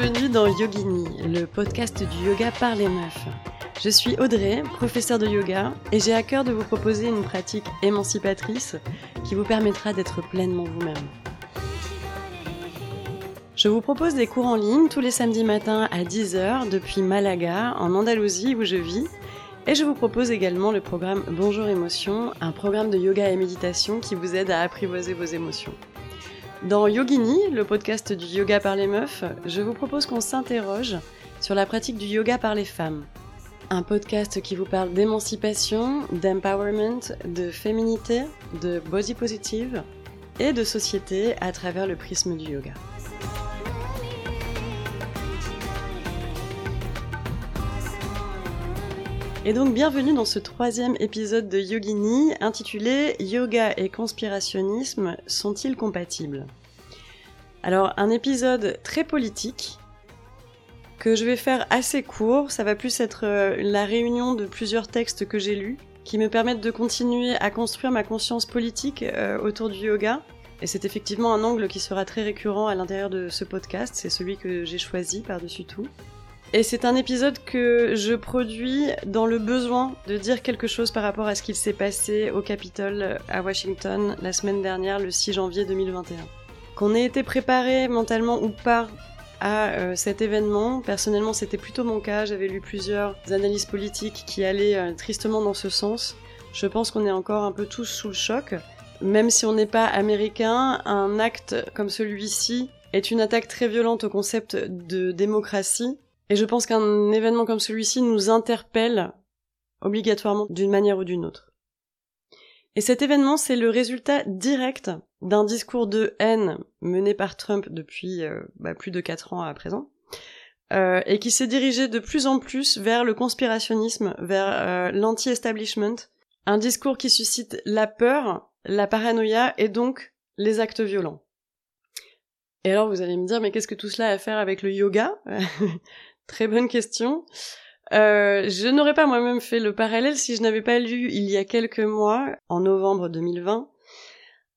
Bienvenue dans Yogini, le podcast du yoga par les meufs. Je suis Audrey, professeure de yoga, et j'ai à cœur de vous proposer une pratique émancipatrice qui vous permettra d'être pleinement vous-même. Je vous propose des cours en ligne tous les samedis matins à 10h depuis Malaga, en Andalousie où je vis, et je vous propose également le programme Bonjour Émotion, un programme de yoga et méditation qui vous aide à apprivoiser vos émotions. Dans Yogini, le podcast du yoga par les meufs, je vous propose qu'on s'interroge sur la pratique du yoga par les femmes. Un podcast qui vous parle d'émancipation, d'empowerment, de féminité, de body positive et de société à travers le prisme du yoga. Et donc bienvenue dans ce troisième épisode de Yogini intitulé Yoga et conspirationnisme sont-ils compatibles? Alors un épisode très politique que je vais faire assez court, ça va plus être euh, la réunion de plusieurs textes que j'ai lus qui me permettent de continuer à construire ma conscience politique euh, autour du yoga. Et c'est effectivement un angle qui sera très récurrent à l'intérieur de ce podcast, c'est celui que j'ai choisi par-dessus tout. Et c'est un épisode que je produis dans le besoin de dire quelque chose par rapport à ce qu'il s'est passé au Capitole à Washington la semaine dernière, le 6 janvier 2021. Qu'on ait été préparé mentalement ou pas à euh, cet événement, personnellement c'était plutôt mon cas, j'avais lu plusieurs analyses politiques qui allaient euh, tristement dans ce sens. Je pense qu'on est encore un peu tous sous le choc. Même si on n'est pas américain, un acte comme celui-ci est une attaque très violente au concept de démocratie et je pense qu'un événement comme celui-ci nous interpelle obligatoirement d'une manière ou d'une autre. Et cet événement, c'est le résultat direct d'un discours de haine mené par Trump depuis euh, bah, plus de quatre ans à présent, euh, et qui s'est dirigé de plus en plus vers le conspirationnisme, vers euh, l'anti-establishment, un discours qui suscite la peur, la paranoïa et donc les actes violents. Et alors vous allez me dire, mais qu'est-ce que tout cela a à faire avec le yoga? Très bonne question. Euh, je n'aurais pas moi-même fait le parallèle si je n'avais pas lu il y a quelques mois, en novembre 2020,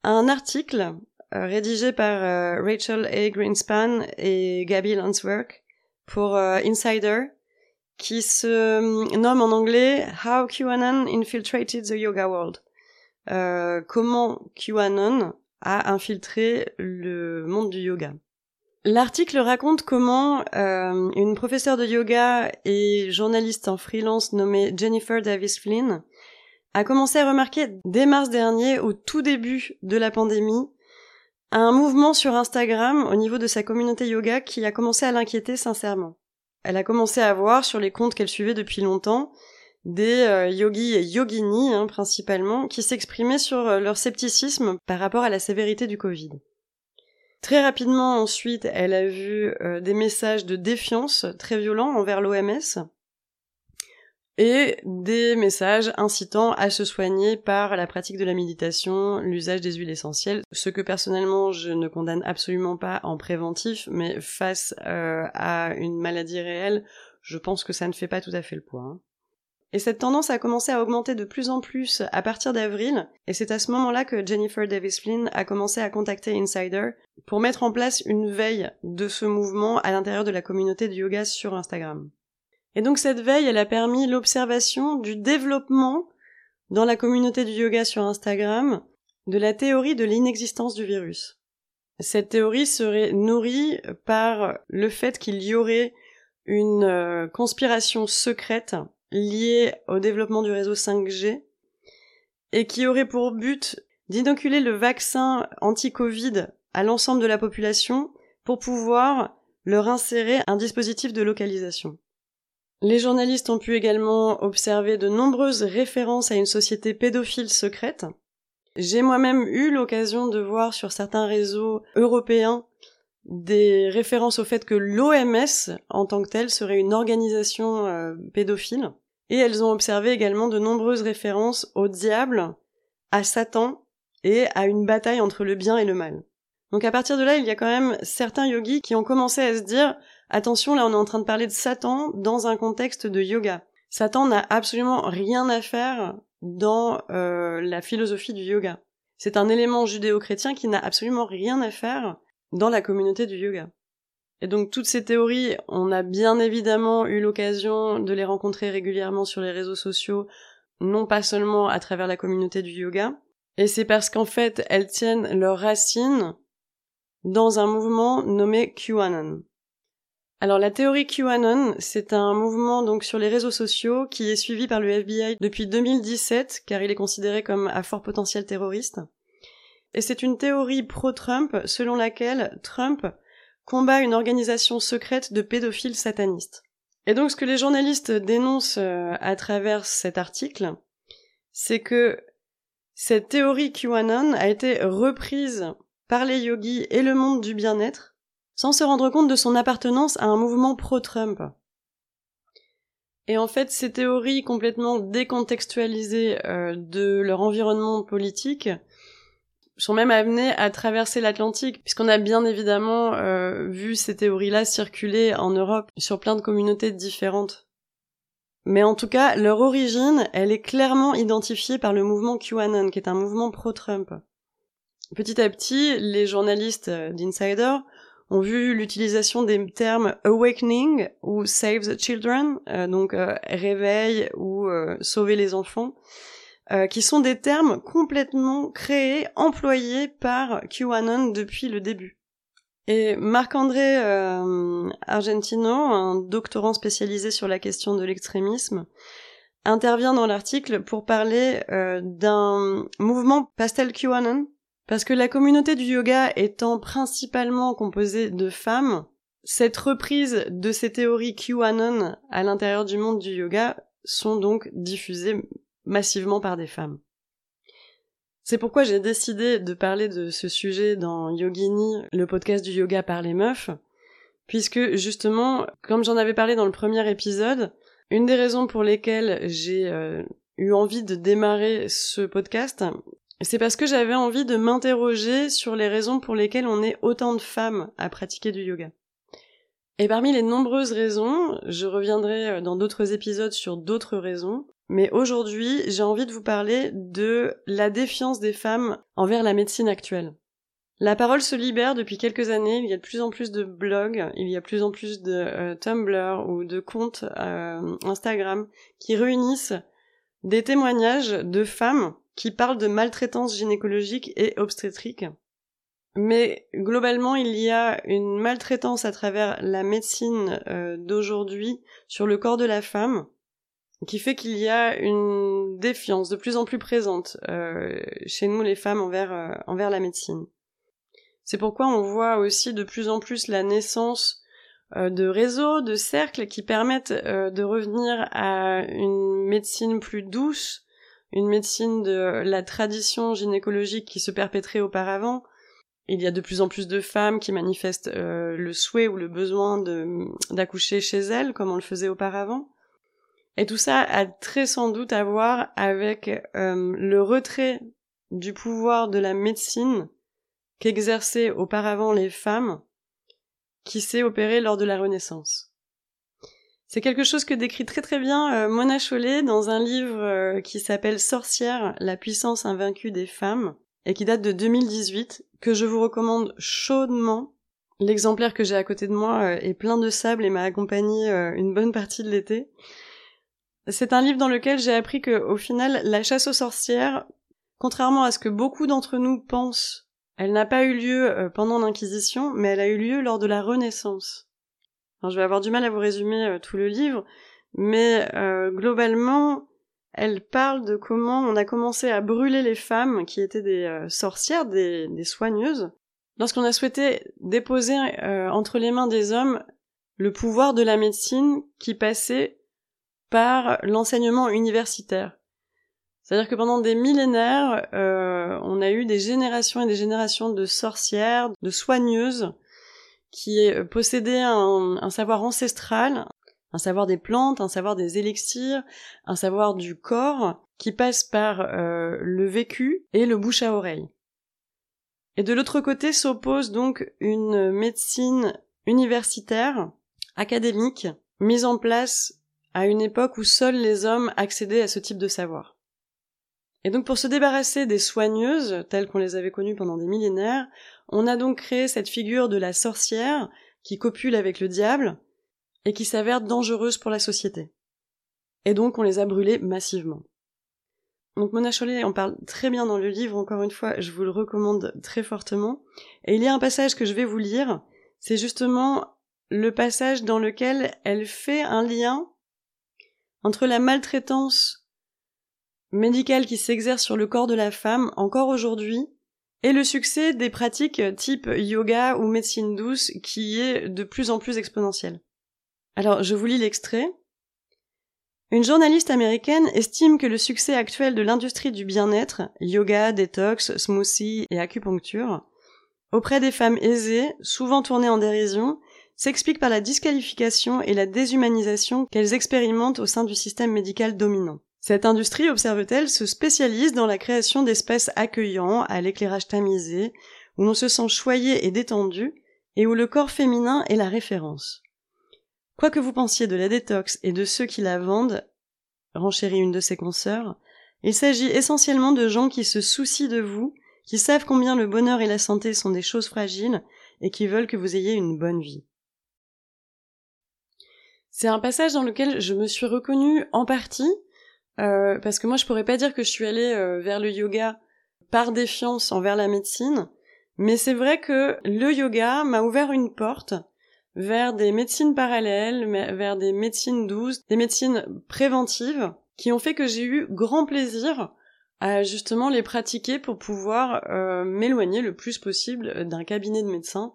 un article euh, rédigé par euh, Rachel A. Greenspan et Gabby Landswork pour Insider, qui se nomme en anglais How QAnon Infiltrated the Yoga World. comment QAnon a infiltré le monde du yoga. L'article raconte comment euh, une professeure de yoga et journaliste en freelance nommée Jennifer Davis Flynn a commencé à remarquer dès mars dernier, au tout début de la pandémie, un mouvement sur Instagram au niveau de sa communauté yoga qui a commencé à l'inquiéter sincèrement. Elle a commencé à voir sur les comptes qu'elle suivait depuis longtemps des euh, yogis et yoginis hein, principalement qui s'exprimaient sur euh, leur scepticisme par rapport à la sévérité du Covid. Très rapidement ensuite, elle a vu euh, des messages de défiance très violents envers l'OMS et des messages incitant à se soigner par la pratique de la méditation, l'usage des huiles essentielles, ce que personnellement je ne condamne absolument pas en préventif, mais face euh, à une maladie réelle, je pense que ça ne fait pas tout à fait le poids. Hein. Et cette tendance a commencé à augmenter de plus en plus à partir d'avril, et c'est à ce moment-là que Jennifer Davis Flynn a commencé à contacter Insider pour mettre en place une veille de ce mouvement à l'intérieur de la communauté du yoga sur Instagram. Et donc cette veille, elle a permis l'observation du développement dans la communauté du yoga sur Instagram de la théorie de l'inexistence du virus. Cette théorie serait nourrie par le fait qu'il y aurait une euh, conspiration secrète lié au développement du réseau 5G et qui aurait pour but d'inoculer le vaccin anti-Covid à l'ensemble de la population pour pouvoir leur insérer un dispositif de localisation. Les journalistes ont pu également observer de nombreuses références à une société pédophile secrète. J'ai moi-même eu l'occasion de voir sur certains réseaux européens des références au fait que l'OMS en tant que telle serait une organisation euh, pédophile et elles ont observé également de nombreuses références au diable, à Satan et à une bataille entre le bien et le mal. Donc à partir de là, il y a quand même certains yogis qui ont commencé à se dire attention, là on est en train de parler de Satan dans un contexte de yoga. Satan n'a absolument rien à faire dans euh, la philosophie du yoga. C'est un élément judéo-chrétien qui n'a absolument rien à faire dans la communauté du yoga. Et donc toutes ces théories, on a bien évidemment eu l'occasion de les rencontrer régulièrement sur les réseaux sociaux, non pas seulement à travers la communauté du yoga, et c'est parce qu'en fait elles tiennent leurs racines dans un mouvement nommé QAnon. Alors la théorie QAnon, c'est un mouvement donc sur les réseaux sociaux qui est suivi par le FBI depuis 2017 car il est considéré comme à fort potentiel terroriste. Et c'est une théorie pro-Trump selon laquelle Trump combat une organisation secrète de pédophiles satanistes. Et donc ce que les journalistes dénoncent euh, à travers cet article, c'est que cette théorie QAnon a été reprise par les yogis et le monde du bien-être sans se rendre compte de son appartenance à un mouvement pro-Trump. Et en fait, ces théories complètement décontextualisées euh, de leur environnement politique sont même amenés à traverser l'Atlantique, puisqu'on a bien évidemment euh, vu ces théories-là circuler en Europe sur plein de communautés différentes. Mais en tout cas, leur origine, elle est clairement identifiée par le mouvement QAnon, qui est un mouvement pro-Trump. Petit à petit, les journalistes euh, d'Insider ont vu l'utilisation des termes awakening ou save the children, euh, donc réveil ou sauver les enfants, euh, qui sont des termes complètement créés, employés par QAnon depuis le début. Et Marc-André euh, Argentino, un doctorant spécialisé sur la question de l'extrémisme, intervient dans l'article pour parler euh, d'un mouvement pastel QAnon, parce que la communauté du yoga étant principalement composée de femmes, cette reprise de ces théories QAnon à l'intérieur du monde du yoga sont donc diffusées massivement par des femmes. C'est pourquoi j'ai décidé de parler de ce sujet dans Yogini, le podcast du yoga par les meufs, puisque justement, comme j'en avais parlé dans le premier épisode, une des raisons pour lesquelles j'ai euh, eu envie de démarrer ce podcast, c'est parce que j'avais envie de m'interroger sur les raisons pour lesquelles on est autant de femmes à pratiquer du yoga. Et parmi les nombreuses raisons, je reviendrai euh, dans d'autres épisodes sur d'autres raisons, mais aujourd'hui, j'ai envie de vous parler de la défiance des femmes envers la médecine actuelle. La parole se libère depuis quelques années, il y a de plus en plus de blogs, il y a de plus en plus de euh, Tumblr ou de comptes euh, Instagram qui réunissent des témoignages de femmes qui parlent de maltraitance gynécologique et obstétrique. Mais globalement, il y a une maltraitance à travers la médecine euh, d'aujourd'hui sur le corps de la femme qui fait qu'il y a une défiance de plus en plus présente euh, chez nous les femmes envers euh, envers la médecine. C'est pourquoi on voit aussi de plus en plus la naissance euh, de réseaux, de cercles qui permettent de revenir à une médecine plus douce, une médecine de la tradition gynécologique qui se perpétrait auparavant. Il y a de plus en plus de femmes qui manifestent le souhait ou le besoin d'accoucher chez elles, comme on le faisait auparavant. Et tout ça a très sans doute à voir avec euh, le retrait du pouvoir de la médecine qu'exerçaient auparavant les femmes qui s'est opéré lors de la Renaissance. C'est quelque chose que décrit très très bien euh, Mona Chollet dans un livre euh, qui s'appelle Sorcière, la puissance invaincue des femmes, et qui date de 2018, que je vous recommande chaudement. L'exemplaire que j'ai à côté de moi est plein de sable et m'a accompagné une bonne partie de l'été. C'est un livre dans lequel j'ai appris que, au final, la chasse aux sorcières, contrairement à ce que beaucoup d'entre nous pensent, elle n'a pas eu lieu euh, pendant l'Inquisition, mais elle a eu lieu lors de la Renaissance. je vais avoir du mal à vous résumer euh, tout le livre, mais euh, globalement, elle parle de comment on a commencé à brûler les femmes qui étaient des sorcières, des, des soigneuses, lorsqu'on a souhaité déposer entre les mains des hommes le pouvoir de la médecine qui passait par l'enseignement universitaire. C'est-à-dire que pendant des millénaires, euh, on a eu des générations et des générations de sorcières, de soigneuses, qui possédaient un, savoir ancestral, un savoir des plantes, un savoir des élixirs, un savoir du corps, qui passe par euh, le vécu et le bouche à oreille. Et de l'autre côté s'oppose donc une médecine universitaire, académique, mise en place à une époque où seuls les hommes accédaient à ce type de savoir. Et donc pour se débarrasser des soigneuses, telles qu'on les avait connues pendant des millénaires, on a donc créé cette figure de la sorcière qui copule avec le diable et qui s'avère dangereuse pour la société. Et donc on les a brûlés massivement. Donc Mona Chollet en parle très bien dans le livre, encore une fois, je vous le recommande très fortement. Et il y a un passage que je vais vous lire, c'est justement le passage dans lequel elle fait un lien entre la maltraitance médicale qui s'exerce sur le corps de la femme encore aujourd'hui et le succès des pratiques type yoga ou médecine douce qui est de plus en plus exponentiel. Alors je vous lis l'extrait. Une journaliste américaine estime que le succès actuel de l'industrie du bien-être, yoga, détox, smoothie et acupuncture, auprès des femmes aisées, souvent tournées en dérision, s'explique par la disqualification et la déshumanisation qu'elles expérimentent au sein du système médical dominant. Cette industrie, observe-t-elle, se spécialise dans la création d'espèces accueillants, à l'éclairage tamisé, où l'on se sent choyé et détendu, et où le corps féminin est la référence. Quoi que vous pensiez de la détox et de ceux qui la vendent, renchérit une de ses consoeurs, il s'agit essentiellement de gens qui se soucient de vous, qui savent combien le bonheur et la santé sont des choses fragiles, et qui veulent que vous ayez une bonne vie. C'est un passage dans lequel je me suis reconnue en partie, euh, parce que moi je pourrais pas dire que je suis allée euh, vers le yoga par défiance envers la médecine, mais c'est vrai que le yoga m'a ouvert une porte vers des médecines parallèles, vers des médecines douces, des médecines préventives, qui ont fait que j'ai eu grand plaisir à justement les pratiquer pour pouvoir euh, m'éloigner le plus possible d'un cabinet de médecin,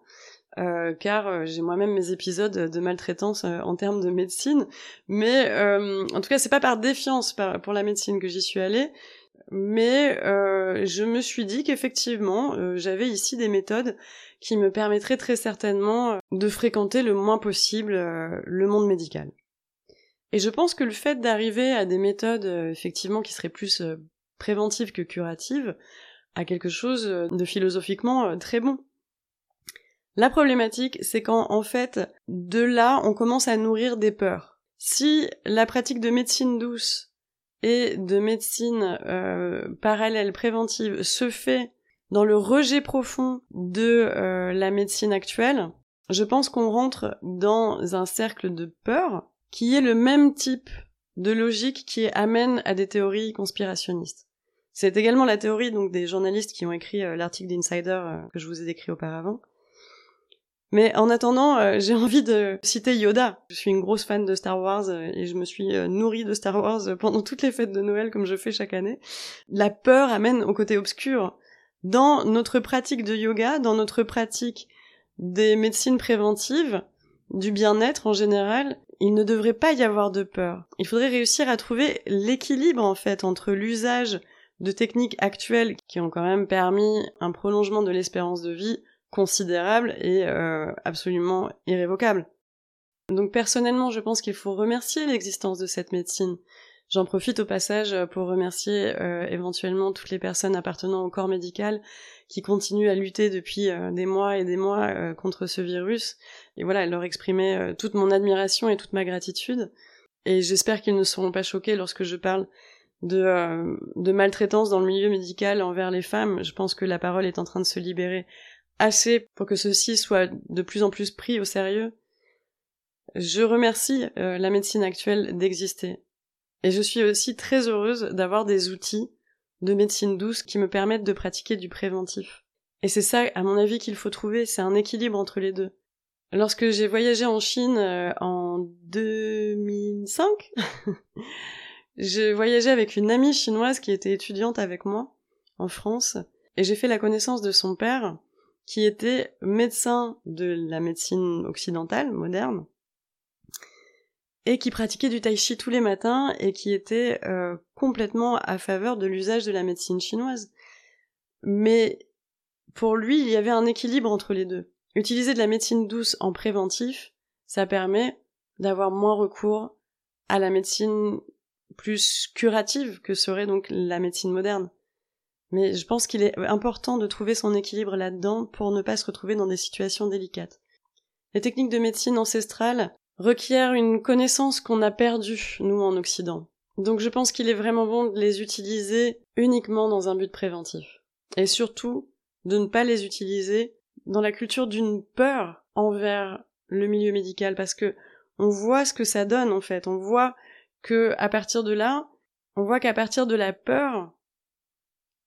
euh, car euh, j'ai moi-même mes épisodes de maltraitance en termes de médecine, mais en tout cas c'est pas par défiance pour la médecine que j'y suis allée, mais je me suis dit qu'effectivement j'avais ici des méthodes qui me permettrait très certainement euh, de fréquenter le moins possible euh, le monde médical. Et je pense que le fait d'arriver à des méthodes euh, effectivement qui seraient plus préventives que curatives a quelque chose de philosophiquement très bon. La problématique, c'est quand en fait, de là, on commence à nourrir des peurs. Si la pratique de médecine douce et de médecine parallèle préventive se fait dans le rejet profond de euh, la médecine actuelle, je pense qu'on rentre dans un cercle de peur qui est le même type de logique qui amène à des théories conspirationnistes. C'est également la théorie donc des journalistes qui ont écrit euh, l'article d'Insider euh, que je vous ai décrit auparavant. Mais en attendant, j'ai envie de citer Yoda. Je suis une grosse fan de Star Wars et je me suis nourrie de Star Wars pendant toutes les fêtes de Noël comme je fais chaque année. La peur amène au côté obscur dans notre pratique de yoga, dans notre pratique des médecines préventives, du bien-être en général, il ne devrait pas y avoir de peur. Il faudrait réussir à trouver l'équilibre en fait entre l'usage de techniques actuelles qui ont quand même permis un prolongement de l'espérance de vie considérable et euh, absolument irrévocable. Donc personnellement, je pense qu'il faut remercier l'existence de cette médecine. J'en profite au passage pour remercier euh, éventuellement toutes les personnes appartenant au corps médical qui continuent à lutter depuis euh, des mois et des mois euh, contre ce virus. Et voilà, leur exprimer toute mon admiration et toute ma gratitude. Et j'espère qu'ils ne seront pas choqués lorsque je parle de maltraitance dans le milieu médical envers les femmes. Je pense que la parole est en train de se libérer assez pour que ceci soit de plus en plus pris au sérieux. Je remercie la médecine actuelle d'exister. Et je suis aussi très heureuse d'avoir des outils de médecine douce qui me permettent de pratiquer du préventif. Et c'est ça, à mon avis, qu'il faut trouver, c'est un équilibre entre les deux. Lorsque j'ai voyagé en Chine euh, en 2005, j'ai voyagé avec une amie chinoise qui était étudiante avec moi en France, et j'ai fait la connaissance de son père, qui était médecin de la médecine occidentale, moderne, et qui pratiquait du tai chi tous les matins et qui était euh, complètement à faveur de l'usage de la médecine chinoise. Mais pour lui, il y avait un équilibre entre les deux. Utiliser de la médecine douce en préventif, ça permet d'avoir moins recours à la médecine plus curative que serait donc la médecine moderne. Mais je pense qu'il est important de trouver son équilibre là-dedans pour ne pas se retrouver dans des situations délicates. Les techniques de médecine ancestrale requiert une connaissance qu'on a perdue, nous, en Occident. Donc je pense qu'il est vraiment bon de les utiliser uniquement dans un but préventif. Et surtout, de ne pas les utiliser dans la culture d'une peur envers le milieu médical parce que on voit ce que ça donne en fait. On voit que à partir de là, on voit qu'à partir de la peur,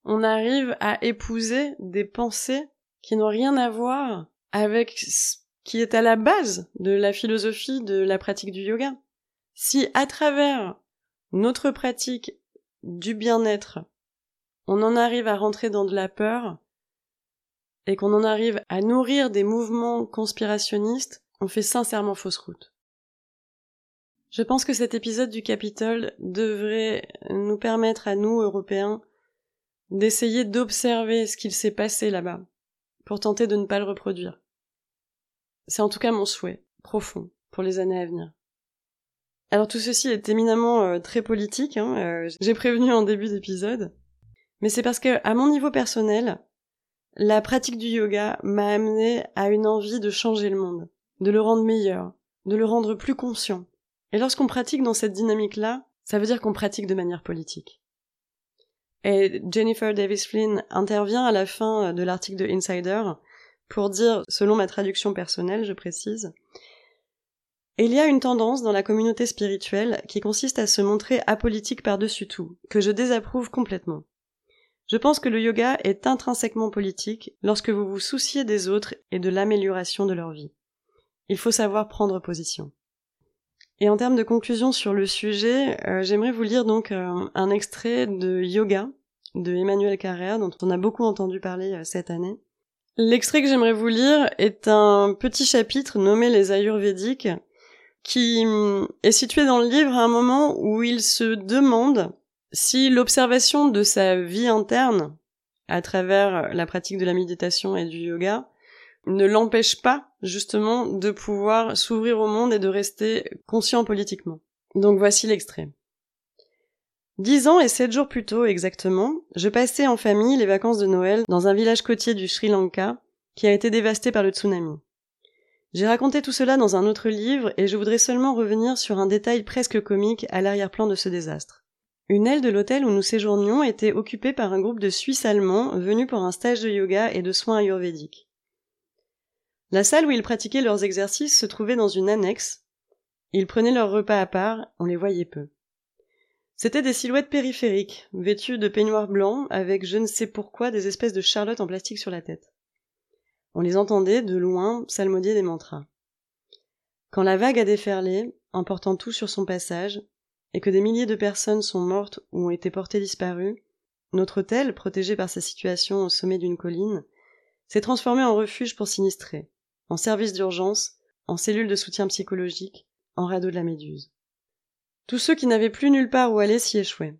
on arrive à épouser des pensées qui n'ont rien à voir avec ce qui est à la base de la philosophie de la pratique du yoga. Si à travers notre pratique du bien-être, on en arrive à rentrer dans de la peur, et qu'on en arrive à nourrir des mouvements conspirationnistes, on fait sincèrement fausse route. Je pense que cet épisode du Capitole devrait nous permettre à nous, Européens, d'essayer d'observer ce qu'il s'est passé là-bas, pour tenter de ne pas le reproduire. C'est en tout cas mon souhait, profond, pour les années à venir. Alors tout ceci est éminemment euh, très politique, hein, euh, j'ai prévenu en début d'épisode, mais c'est parce que, à mon niveau personnel, la pratique du yoga m'a amené à une envie de changer le monde, de le rendre meilleur, de le rendre plus conscient. Et lorsqu'on pratique dans cette dynamique-là, ça veut dire qu'on pratique de manière politique. Et Jennifer Davis Flynn intervient à la fin de l'article de Insider pour dire, selon ma traduction personnelle, je précise, il y a une tendance dans la communauté spirituelle qui consiste à se montrer apolitique par-dessus tout, que je désapprouve complètement. Je pense que le yoga est intrinsèquement politique lorsque vous vous souciez des autres et de l'amélioration de leur vie. Il faut savoir prendre position. Et en termes de conclusion sur le sujet, euh, j'aimerais vous lire donc euh, un extrait de Yoga de Emmanuel Carrère dont on a beaucoup entendu parler euh, cette année. L'extrait que j'aimerais vous lire est un petit chapitre nommé les Ayurvédiques qui hum, est situé dans le livre à un moment où il se demande si l'observation de sa vie interne, à travers la pratique de la méditation et du yoga, ne l'empêche pas justement de pouvoir s'ouvrir au monde et de rester conscient politiquement. Donc voici l'extrait. Dix ans et sept jours plus tôt exactement, je passais en famille les vacances de Noël dans un village côtier du Sri Lanka qui a été dévasté par le tsunami. J'ai raconté tout cela dans un autre livre et je voudrais seulement revenir sur un détail presque comique à l'arrière-plan de ce désastre. Une aile de l'hôtel où nous séjournions était occupée par un groupe de Suisses allemands venus pour un stage de yoga et de soins ayurvédiques. La salle où ils pratiquaient leurs exercices se trouvait dans une annexe. Ils prenaient leur repas à part, on les voyait peu. C'étaient des silhouettes périphériques, vêtues de peignoirs blancs, avec je ne sais pourquoi des espèces de charlottes en plastique sur la tête. On les entendait, de loin, psalmodier des mantras. Quand la vague a déferlé, emportant tout sur son passage, et que des milliers de personnes sont mortes ou ont été portées disparues, notre hôtel, protégé par sa situation au sommet d'une colline, s'est transformé en refuge pour sinistrés, en service d'urgence, en cellule de soutien psychologique, en radeau de la Méduse. Tous ceux qui n'avaient plus nulle part où aller s'y échouaient.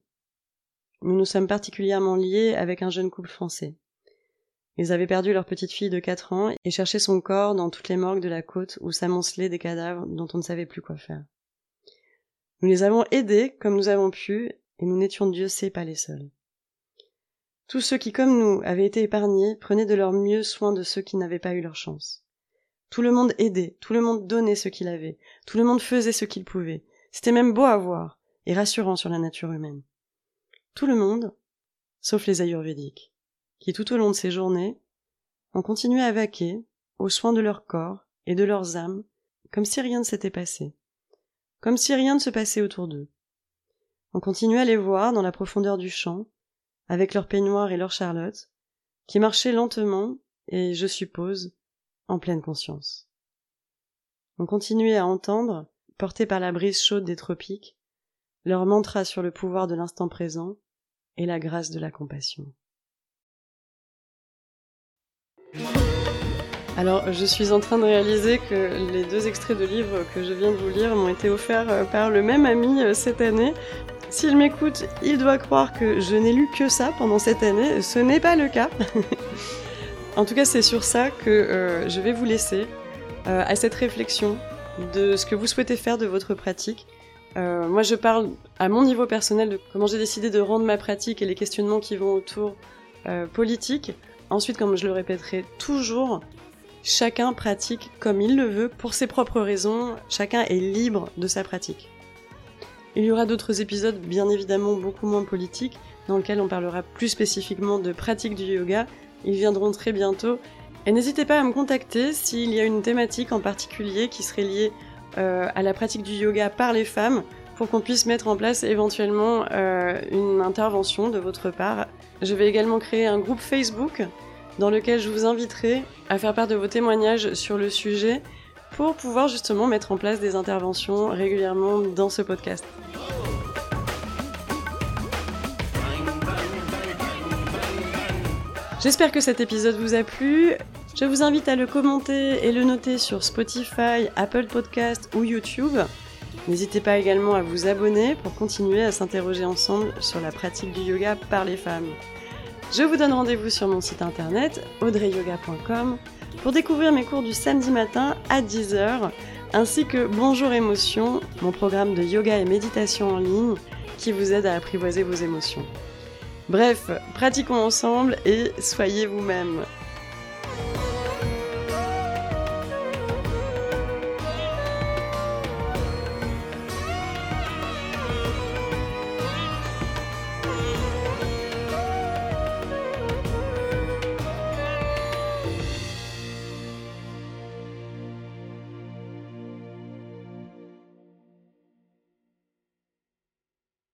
Nous nous sommes particulièrement liés avec un jeune couple français. Ils avaient perdu leur petite fille de quatre ans et cherchaient son corps dans toutes les morgues de la côte où s'amoncelaient des cadavres dont on ne savait plus quoi faire. Nous les avons aidés comme nous avons pu, et nous n'étions Dieu sait pas les seuls. Tous ceux qui, comme nous, avaient été épargnés, prenaient de leur mieux soin de ceux qui n'avaient pas eu leur chance. Tout le monde aidait, tout le monde donnait ce qu'il avait, tout le monde faisait ce qu'il pouvait. C'était même beau à voir, et rassurant sur la nature humaine. Tout le monde, sauf les ayurvédiques, qui tout au long de ces journées, ont continué à vaquer aux soins de leur corps et de leurs âmes, comme si rien ne s'était passé comme si rien ne se passait autour d'eux. On continuait à les voir dans la profondeur du champ, avec leurs peignoirs et leurs charlottes, qui marchaient lentement et, je suppose, en pleine conscience. On continuait à entendre, portés par la brise chaude des tropiques, leur mantra sur le pouvoir de l'instant présent et la grâce de la compassion. Alors, je suis en train de réaliser que les deux extraits de livres que je viens de vous lire m'ont été offerts euh, par le même ami euh, cette année. S'il m'écoute, il doit croire que je n'ai lu que ça pendant cette année. Ce n'est pas le cas. en tout cas, c'est sur ça que euh, je vais vous laisser à cette réflexion de ce que vous souhaitez faire de votre pratique. moi, je parle à mon niveau personnel de comment j'ai décidé de rendre ma pratique et les questionnements qui vont autour politique. Ensuite, comme je le répéterai toujours, Chacun pratique comme il le veut pour ses propres raisons, chacun est libre de sa pratique. Il y aura d'autres épisodes bien évidemment beaucoup moins politiques, dans lesquels on parlera plus spécifiquement de pratique du yoga. Ils viendront très bientôt Et n'hésitez pas à me contacter s'il y a une thématique en particulier qui serait liée euh, à la pratique du yoga par les femmes pour qu'on puisse mettre en place éventuellement euh, une intervention de votre part. Je vais également créer un groupe Facebook dans lequel je vous inviterai à faire part de vos témoignages sur le sujet pour pouvoir justement mettre en place des interventions régulièrement dans ce podcast. J'espère que cet épisode vous a plu. Je vous invite à le commenter et le noter sur Spotify, Apple Podcast ou YouTube. N'hésitez pas également à vous abonner pour continuer à s'interroger ensemble sur la pratique du yoga par les femmes. Je vous donne rendez-vous sur mon site internet audreyyoga.com pour découvrir mes cours du samedi matin à 10h, ainsi que Bonjour Émotion, mon programme de yoga et méditation en ligne qui vous aide à apprivoiser vos émotions. Bref, pratiquons ensemble et soyez vous-même.